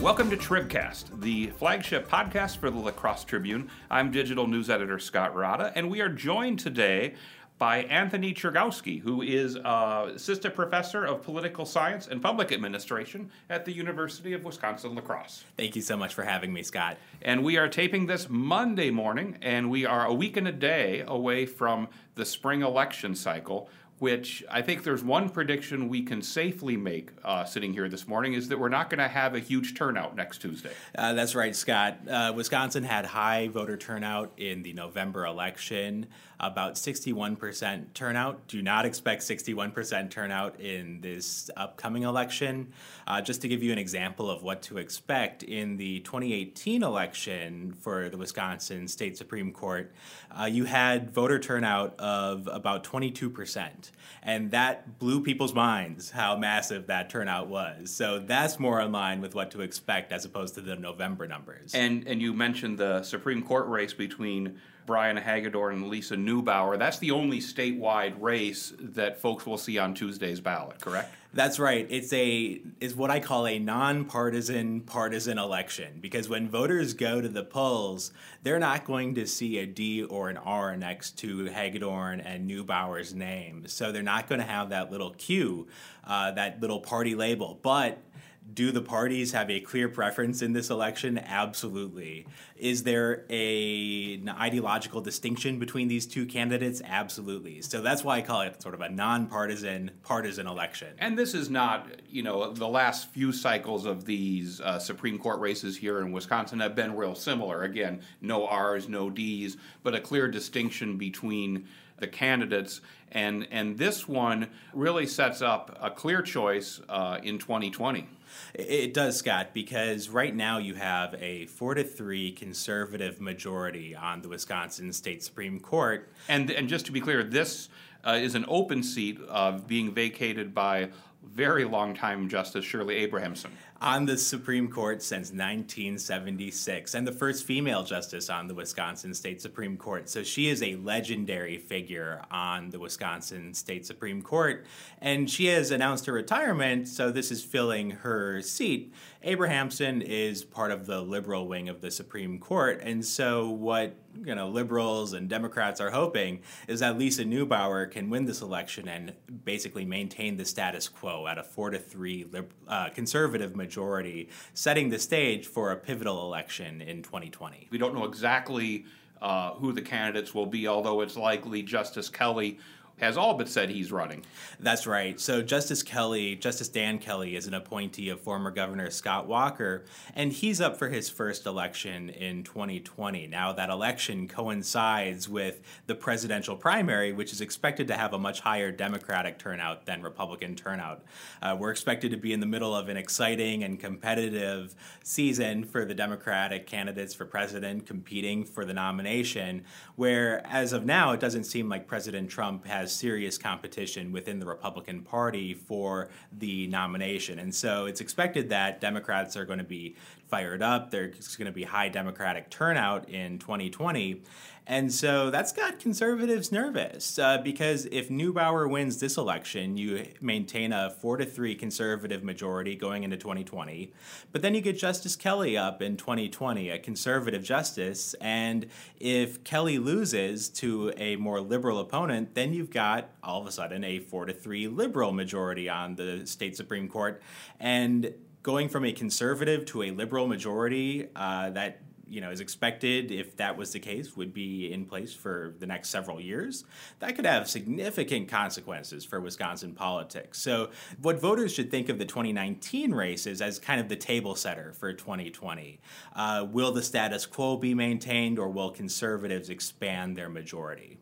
Welcome to Tribcast, the flagship podcast for the La Crosse Tribune. I'm digital news editor Scott Rada, and we are joined today by Anthony Chergosky, who is uh, assistant professor of political science and public administration at the University of Wisconsin La Crosse. Thank you so much for having me, Scott. And we are taping this Monday morning, and we are a week and a day away from the spring election cycle which I think there's one prediction we can safely make uh, sitting here this morning is that we're not going to have a huge turnout next Tuesday. Uh, that's right, Scott. Uh, Wisconsin had high voter turnout in the November election, about 61% turnout. Do not expect 61% turnout in this upcoming election. Uh, just to give you an example of what to expect, in the 2018 election for the Wisconsin State Supreme Court, uh, you had voter turnout of about 22%. And that blew people's minds how massive that turnout was. So that's more in line with what to expect as opposed to the November numbers. And and you mentioned the Supreme Court race between Brian Hagedorn and Lisa Neubauer. That's the only statewide race that folks will see on Tuesday's ballot, correct? That's right. It's a is what I call a nonpartisan partisan election because when voters go to the polls, they're not going to see a D or an R next to Hagedorn and Neubauer's name. So they're not going to have that little cue, uh, that little party label. But do the parties have a clear preference in this election? Absolutely. Is there a, an ideological distinction between these two candidates? Absolutely. So that's why I call it sort of a nonpartisan, partisan election. And this is not, you know, the last few cycles of these uh, Supreme Court races here in Wisconsin have been real similar. Again, no R's, no D's, but a clear distinction between the candidates. And, and this one really sets up a clear choice uh, in 2020. It does, Scott, because right now you have a four to three conservative majority on the Wisconsin State Supreme Court. And and just to be clear, this uh, is an open seat uh, being vacated by very long time Justice Shirley Abrahamson on the Supreme Court since 1976 and the first female justice on the Wisconsin State Supreme Court. So she is a legendary figure on the Wisconsin State Supreme Court and she has announced her retirement, so this is filling her seat. Abrahamson is part of the liberal wing of the Supreme Court, and so what you know liberals and Democrats are hoping is that Lisa Neubauer can win this election and basically maintain the status quo at a four to three uh, conservative majority, setting the stage for a pivotal election in 2020. We don't know exactly uh, who the candidates will be, although it's likely Justice Kelly has all but said he's running. That's right. So Justice Kelly, Justice Dan Kelly, is an appointee of former Governor Scott Walker, and he's up for his first election in 2020. Now that election coincides with the presidential primary, which is expected to have a much higher Democratic turnout than Republican turnout. Uh, we're expected to be in the middle of an exciting and competitive season for the Democratic candidates for president competing for the nomination, where as of now, it doesn't seem like President Trump has serious competition within the Republican Party for the nomination. And so it's expected that Democrats are going to be fired up. There's going to be high Democratic turnout in 2020. And so that's got conservatives nervous uh, because if Neubauer wins this election, you maintain a four to three conservative majority going into 2020. But then you get Justice Kelly up in 2020, a conservative justice. And if Kelly loses to a more liberal opponent, then you've got all of a sudden a four to three liberal majority on the state Supreme Court. And going from a conservative to a liberal majority uh, that you know is expected if that was the case would be in place for the next several years that could have significant consequences for wisconsin politics. So what voters should think of the 2019 races as kind of the table setter for 2020 uh, will the status quo be maintained or will conservatives expand their majority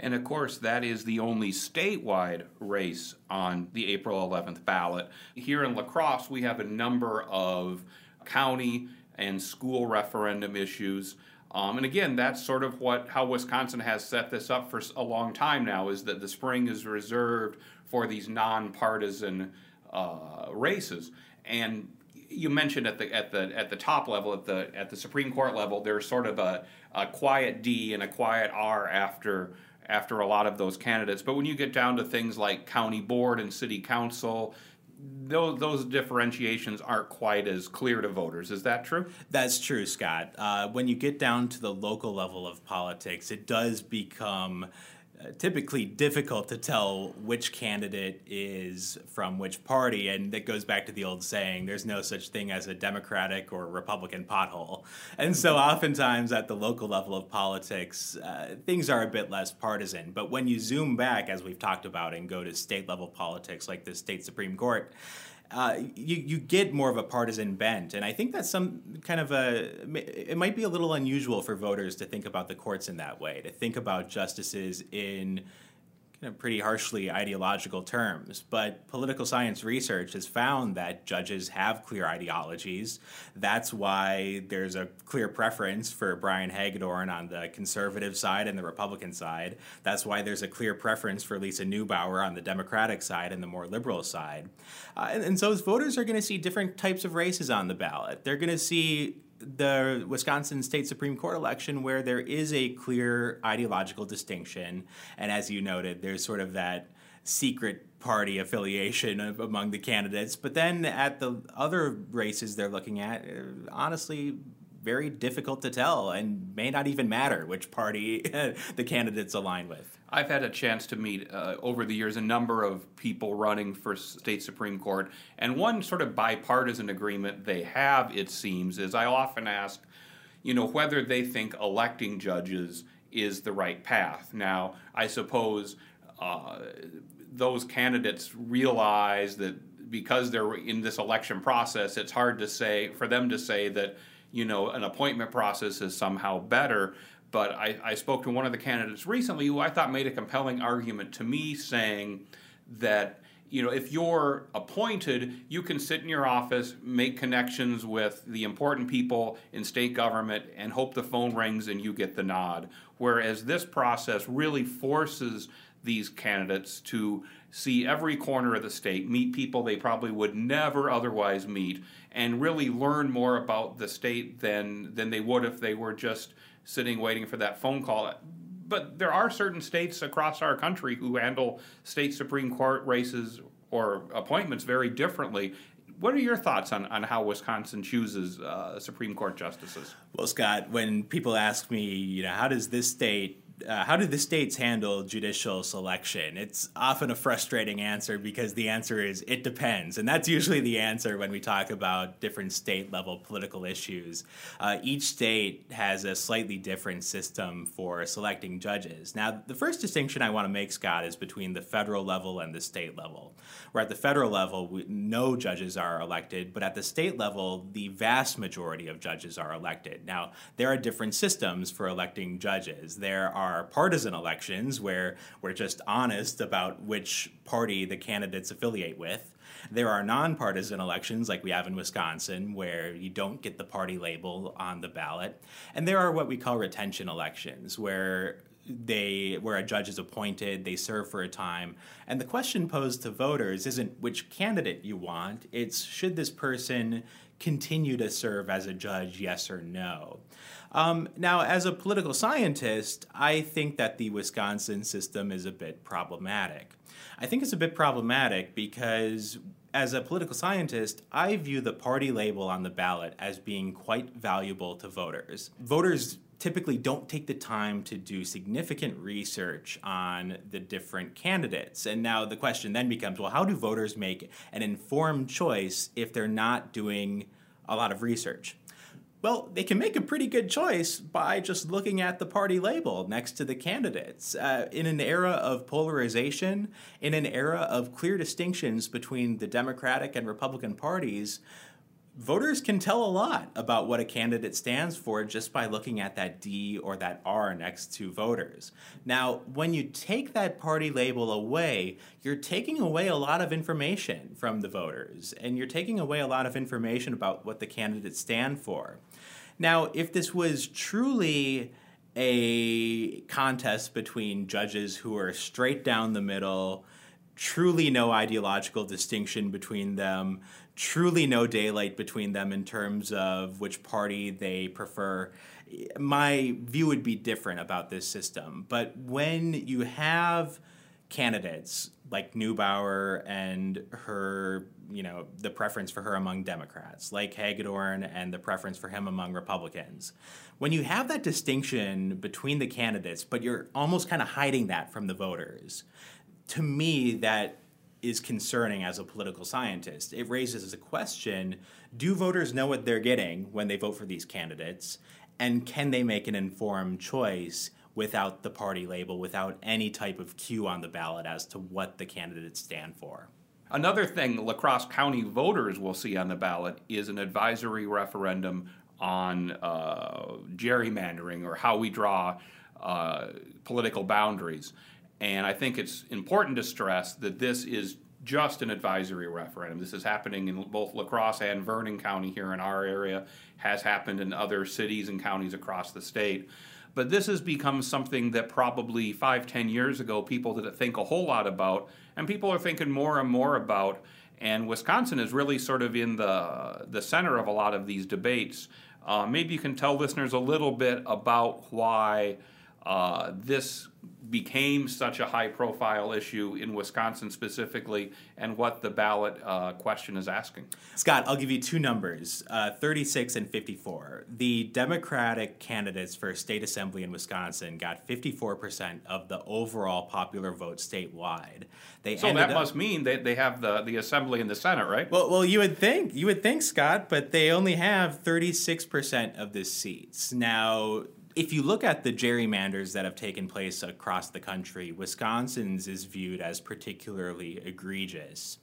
and of course, that is the only statewide race on the April 11th ballot. Here in La Crosse, we have a number of county and school referendum issues. Um, and again, that's sort of what how Wisconsin has set this up for a long time now is that the spring is reserved for these nonpartisan uh, races. And you mentioned at the at the at the top level at the at the Supreme Court level, there's sort of a, a quiet D and a quiet R after after a lot of those candidates. But when you get down to things like county board and city council, those, those differentiations aren't quite as clear to voters. Is that true? That's true, Scott. Uh, when you get down to the local level of politics, it does become typically difficult to tell which candidate is from which party, and that goes back to the old saying: "There's no such thing as a Democratic or Republican pothole." And so, oftentimes at the local level of politics, uh, things are a bit less partisan. But when you zoom back, as we've talked about, and go to state level politics, like the state supreme court uh, you, you get more of a partisan bent. And I think that's some kind of a, it might be a little unusual for voters to think about the courts in that way, to think about justices in pretty harshly ideological terms. But political science research has found that judges have clear ideologies. That's why there's a clear preference for Brian Hagedorn on the conservative side and the Republican side. That's why there's a clear preference for Lisa Neubauer on the Democratic side and the more liberal side. Uh, and, and so voters are going to see different types of races on the ballot. They're going to see the Wisconsin State Supreme Court election where there is a clear ideological distinction. And as you noted, there's sort of that secret party affiliation among the candidates. But then at the other races they're looking at, honestly, very difficult to tell and may not even matter which party the candidates align with. I've had a chance to meet uh, over the years a number of people running for state Supreme Court, and one sort of bipartisan agreement they have, it seems, is I often ask, you know, whether they think electing judges is the right path. Now, I suppose uh, those candidates realize that because they're in this election process, it's hard to say for them to say that you know an appointment process is somehow better. But I, I spoke to one of the candidates recently who I thought made a compelling argument to me, saying that you know, if you're appointed, you can sit in your office, make connections with the important people in state government, and hope the phone rings and you get the nod. Whereas this process really forces these candidates to see every corner of the state, meet people they probably would never otherwise meet, and really learn more about the state than than they would if they were just sitting waiting for that phone call. But there are certain states across our country who handle state Supreme Court races or appointments very differently. What are your thoughts on, on how Wisconsin chooses uh, Supreme Court justices? Well, Scott, when people ask me, you know, how does this state uh, how do the states handle judicial selection? It's often a frustrating answer because the answer is it depends. And that's usually the answer when we talk about different state level political issues. Uh, each state has a slightly different system for selecting judges. Now, the first distinction I want to make, Scott, is between the federal level and the state level. Where at the federal level, we, no judges are elected, but at the state level, the vast majority of judges are elected. Now, there are different systems for electing judges. There are are partisan elections where we're just honest about which party the candidates affiliate with. There are nonpartisan elections like we have in Wisconsin where you don't get the party label on the ballot. And there are what we call retention elections where they where a judge is appointed, they serve for a time, and the question posed to voters isn't which candidate you want, it's should this person continue to serve as a judge, yes or no. Um, now, as a political scientist, I think that the Wisconsin system is a bit problematic. I think it's a bit problematic because as a political scientist, I view the party label on the ballot as being quite valuable to voters. Voters typically don't take the time to do significant research on the different candidates. And now the question then becomes well, how do voters make an informed choice if they're not doing a lot of research? Well, they can make a pretty good choice by just looking at the party label next to the candidates. Uh, in an era of polarization, in an era of clear distinctions between the Democratic and Republican parties, voters can tell a lot about what a candidate stands for just by looking at that D or that R next to voters. Now, when you take that party label away, you're taking away a lot of information from the voters, and you're taking away a lot of information about what the candidates stand for. Now, if this was truly a contest between judges who are straight down the middle, truly no ideological distinction between them, truly no daylight between them in terms of which party they prefer, my view would be different about this system. But when you have candidates like Neubauer and her, you know, the preference for her among Democrats, like Hagedorn and the preference for him among Republicans. When you have that distinction between the candidates, but you're almost kind of hiding that from the voters, to me, that is concerning as a political scientist. It raises a question do voters know what they're getting when they vote for these candidates? And can they make an informed choice without the party label, without any type of cue on the ballot as to what the candidates stand for? Another thing La Crosse County voters will see on the ballot is an advisory referendum on uh, gerrymandering or how we draw uh, political boundaries. And I think it's important to stress that this is just an advisory referendum. This is happening in both La Crosse and Vernon County here in our area, has happened in other cities and counties across the state. But this has become something that probably five, ten years ago people didn't think a whole lot about, and people are thinking more and more about. And Wisconsin is really sort of in the the center of a lot of these debates. Uh, maybe you can tell listeners a little bit about why uh, this became such a high profile issue in Wisconsin specifically and what the ballot uh, question is asking. Scott, I'll give you two numbers uh, 36 and 54. The Democratic candidates for state assembly in Wisconsin got 54% of the overall popular vote statewide. They so that up, must mean that they have the, the assembly and the Senate, right? Well, well, you would think, you would think, Scott, but they only have 36% of the seats. Now, if you look at the gerrymanders that have taken place across the country, Wisconsin's is viewed as particularly egregious.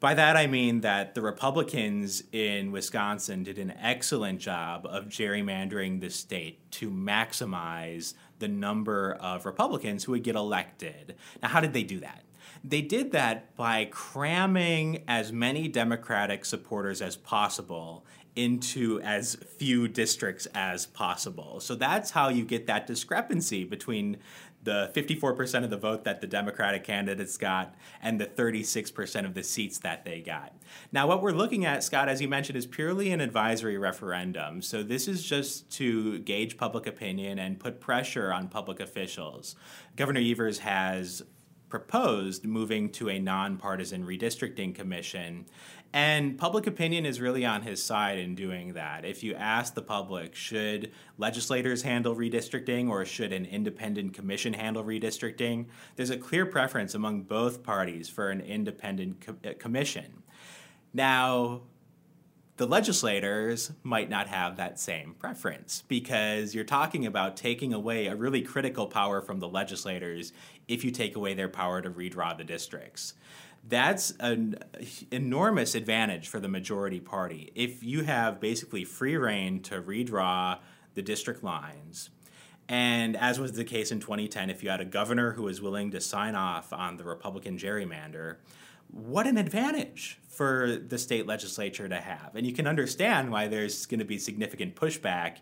By that I mean that the Republicans in Wisconsin did an excellent job of gerrymandering the state to maximize the number of Republicans who would get elected. Now, how did they do that? They did that by cramming as many Democratic supporters as possible into as few districts as possible. So that's how you get that discrepancy between the 54% of the vote that the Democratic candidates got and the 36% of the seats that they got. Now, what we're looking at, Scott, as you mentioned, is purely an advisory referendum. So this is just to gauge public opinion and put pressure on public officials. Governor Evers has proposed moving to a nonpartisan redistricting commission. And public opinion is really on his side in doing that. If you ask the public, should legislators handle redistricting or should an independent commission handle redistricting, there's a clear preference among both parties for an independent co- uh, commission. Now, the legislators might not have that same preference because you're talking about taking away a really critical power from the legislators if you take away their power to redraw the districts. That's an enormous advantage for the majority party. If you have basically free rein to redraw the district lines, and as was the case in 2010, if you had a governor who was willing to sign off on the Republican gerrymander, what an advantage for the state legislature to have. And you can understand why there's going to be significant pushback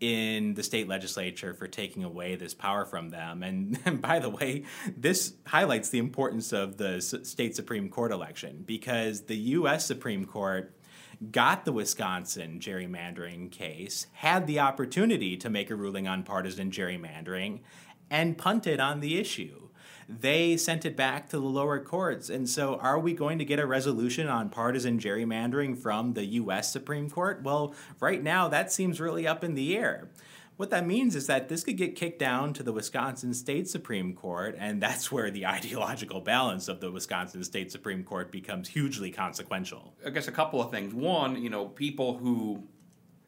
in the state legislature for taking away this power from them. And, and, by the way, this highlights the importance of the state Supreme Court election because the U.S. Supreme Court got the Wisconsin gerrymandering case, had the opportunity to make a ruling on partisan gerrymandering, and punted on the issue they sent it back to the lower courts. And so, are we going to get a resolution on partisan gerrymandering from the U.S. Supreme Court? Well, right now, that seems really up in the air. What that means is that this could get kicked down to the Wisconsin State Supreme Court, and that's where the ideological balance of the Wisconsin State Supreme Court becomes hugely consequential. I guess a couple of things. One, you know, people who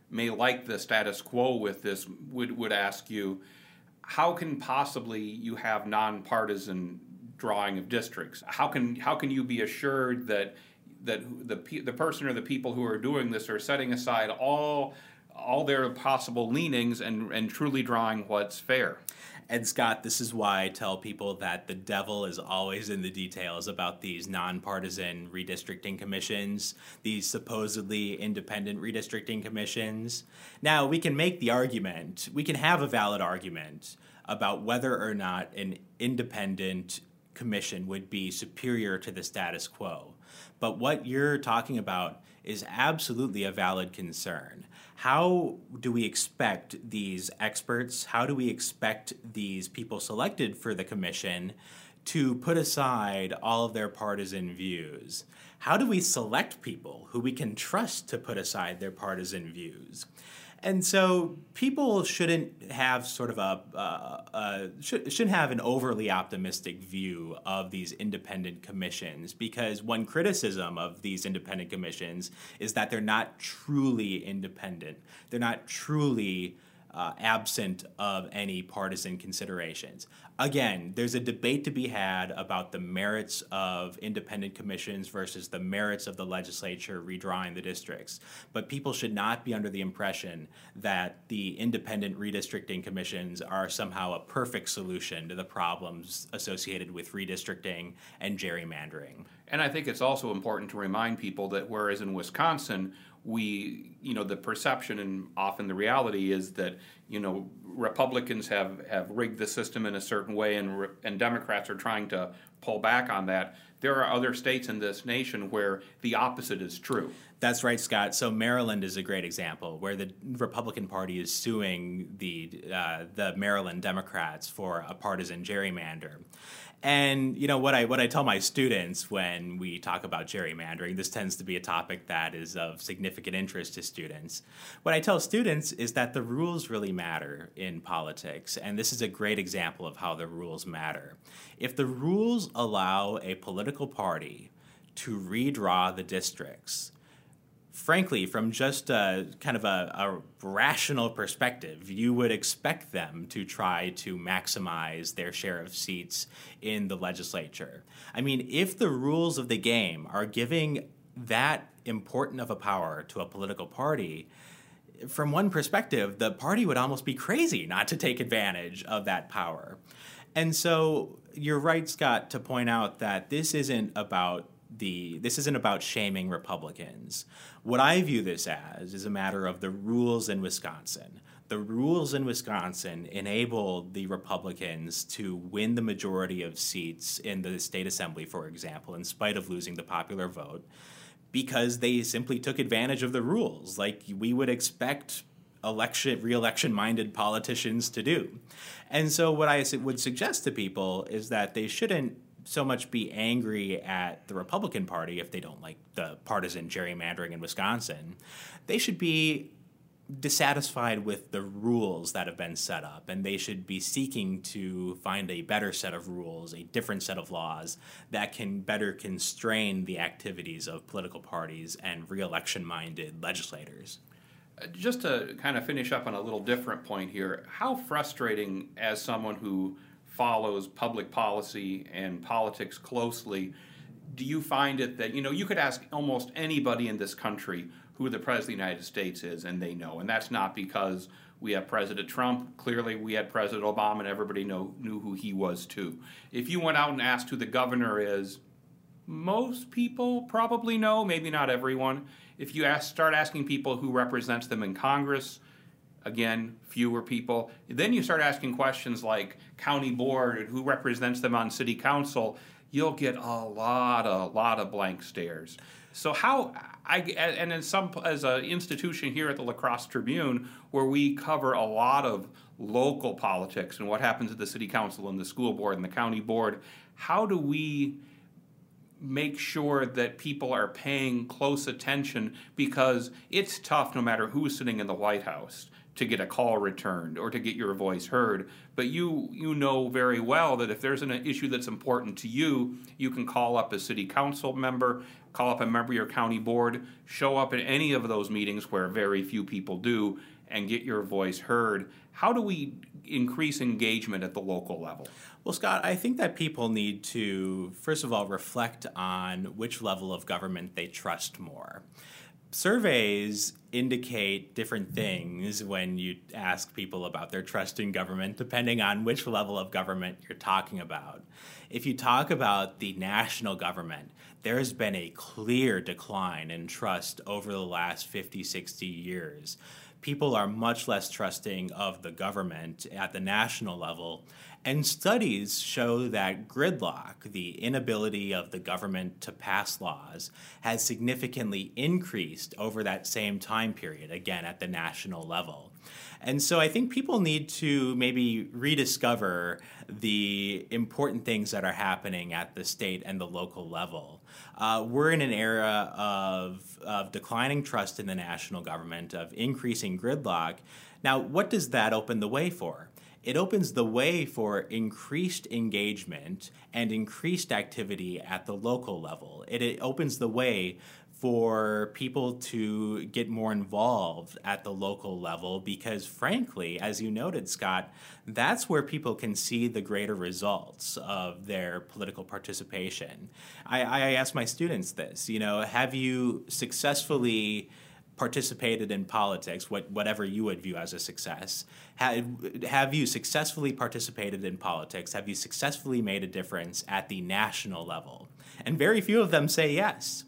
may like the status quo with this would, would ask you, how can possibly you have nonpartisan drawing of districts? How can how can you be assured that that the the person or the people who are doing this are setting aside all all their possible leanings and and truly drawing what's fair? And Scott, this is why I tell people that the devil is always in the details about these nonpartisan redistricting commissions, these supposedly independent redistricting commissions. Now, we can make the argument, we can have a valid argument about whether or not an independent commission would be superior to the status quo. But what you're talking about is absolutely a valid concern how do we expect these experts, how do we expect these people selected for the commission to put aside all of their partisan views? How do we select people who we can trust to put aside their partisan views? And so people shouldn't have sort of a, uh, uh, should, shouldn't have an overly optimistic view of these independent commissions because one criticism of these independent commissions is that they're not truly independent. They're not truly uh, absent of any partisan considerations. Again, there's a debate to be had about the merits of independent commissions versus the merits of the legislature redrawing the districts. But people should not be under the impression that the independent redistricting commissions are somehow a perfect solution to the problems associated with redistricting and gerrymandering. And I think it's also important to remind people that whereas in Wisconsin, we, you know, the perception and often the reality is that, you know, Republicans have, have rigged the system in a certain way and, and Democrats are trying to pull back on that. There are other states in this nation where the opposite is true. That's right, Scott. So Maryland is a great example where the Republican Party is suing the uh, the Maryland Democrats for a partisan gerrymander. And you know what I what I tell my students when we talk about gerrymandering, this tends to be a topic that is of significant interest to students. What I tell students is that the rules really matter in politics, and this is a great example of how the rules matter. If the rules allow a political party to redraw the districts, frankly, from just a kind of a, a, rational perspective, you would expect them to try to maximize their share of seats in the legislature. I mean, if the rules of the game are giving that important of a power to a political party, from one perspective, the party would almost be crazy not to take advantage of that power. And so you're right, Scott, to point out that this isn't about the this isn't about shaming Republicans. What I view this as is a matter of the rules in Wisconsin. The rules in Wisconsin enable the Republicans to win the majority of seats in the state assembly, for example, in spite of losing the popular vote, because they simply took advantage of the rules, like we would expect election re-election minded politicians to do. And so what I would suggest to people is that they shouldn't so much be angry at the Republican Party if they don't like the partisan gerrymandering in Wisconsin. They should be dissatisfied with the rules that have been set up, and they should be seeking to find a better set of rules, a different set of laws that can better constrain the activities of political parties and re election minded legislators. Uh, just to kind of finish up on a little different point here, how frustrating as someone who follows public policy and politics closely, do you find it that, you know, you could ask almost anybody in this country who the President of the United States is, and they know. And that's not because we have President Trump. Clearly, we had President Obama, and everybody know, knew who he was too. If you went out and asked who the governor is, most people probably know, maybe not everyone. If you ask, start asking people who represents them in Congress, again, fewer people. Then you start asking questions like county board and who represents them on city council. You'll get a lot, a lot of blank stares. So how I and in some as an institution here at the La Crosse Tribune, where we cover a lot of local politics and what happens at the city council and the school board and the county board, how do we make sure that people are paying close attention because it's tough no matter who's sitting in the White House to get a call returned or to get your voice heard. But you you know very well that if there's an issue that's important to you, you can call up a city council member, call up a member of your county board, show up at any of those meetings where very few people do, and get your voice heard. How do we increase engagement at the local level? Well, Scott, I think that people need to, first of all, reflect on which level of government they trust more surveys indicate different things when you ask people about their trust in government, depending on which level of government you're talking about. If you talk about the national government, there's been a clear decline in trust over the last 50, 60 years. People are much less trusting of the government at the national level and studies show that gridlock, the inability of the government to pass laws, has significantly increased over that same time period, again at the national level. And so I think people need to maybe rediscover the important things that are happening at the state and the local level. Uh, we're in an era of, of declining trust in the national government, of increasing gridlock. Now, what does that open the way for? It opens the way for increased engagement and increased activity at the local level. It, it opens the way for people to get more involved at the local level because, frankly, as you noted, Scott, that's where people can see the greater results of their political participation. I, I ask my students this you know, have you successfully participated in politics, what, whatever you would view as a success? Have, have you successfully participated in politics? Have you successfully made a difference at the national level? And very few of them say yes.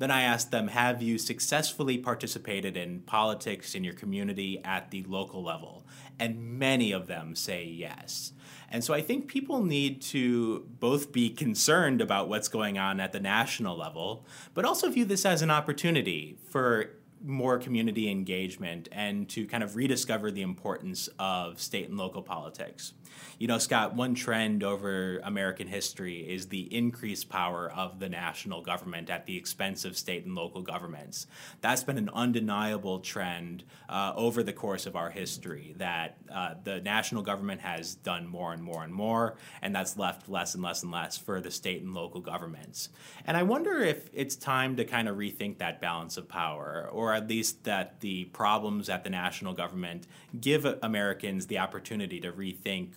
Then I ask them, Have you successfully participated in politics in your community at the local level? And many of them say yes. And so I think people need to both be concerned about what's going on at the national level, but also view this as an opportunity for more community engagement and to kind of rediscover the importance of state and local politics. You know, Scott, one trend over American history is the increased power of the national government at the expense of state and local governments. That's been an undeniable trend uh, over the course of our history that uh, the national government has done more and more and more, and that's left less and less and less for the state and local governments. And I wonder if it's time to kind of rethink that balance of power, or at least that the problems at the national government give Americans the opportunity to rethink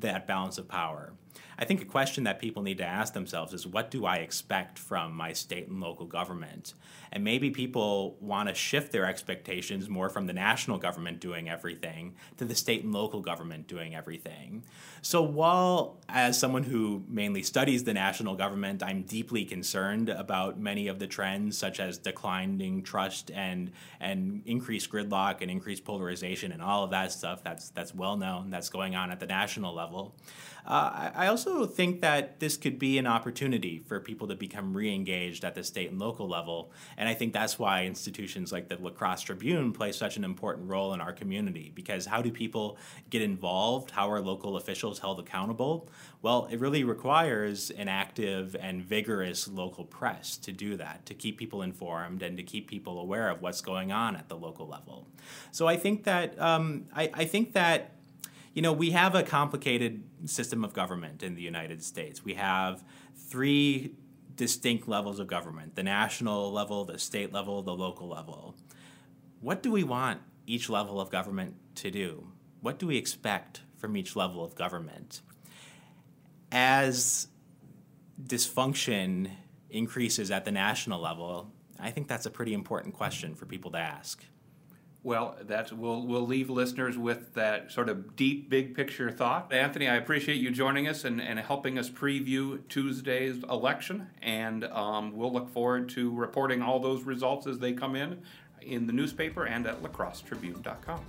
that balance of power. I think a question that people need to ask themselves is what do I expect from my state and local government? And maybe people want to shift their expectations more from the national government doing everything to the state and local government doing everything. So, while as someone who mainly studies the national government, I'm deeply concerned about many of the trends, such as declining trust and, and increased gridlock and increased polarization and all of that stuff that's, that's well known, that's going on at the national level. Uh, I also think that this could be an opportunity for people to become re engaged at the state and local level. And I think that's why institutions like the La Crosse Tribune play such an important role in our community. Because how do people get involved? How are local officials held accountable? Well, it really requires an active and vigorous local press to do that, to keep people informed and to keep people aware of what's going on at the local level. So I think that um, I, I think that you know, we have a complicated system of government in the United States. We have three distinct levels of government the national level, the state level, the local level. What do we want each level of government to do? What do we expect from each level of government? As dysfunction increases at the national level, I think that's a pretty important question for people to ask. Well, that's we'll we'll leave listeners with that sort of deep, big picture thought. Anthony, I appreciate you joining us and, and helping us preview Tuesday's election, and um, we'll look forward to reporting all those results as they come in in the newspaper and at lacrossetribune.com.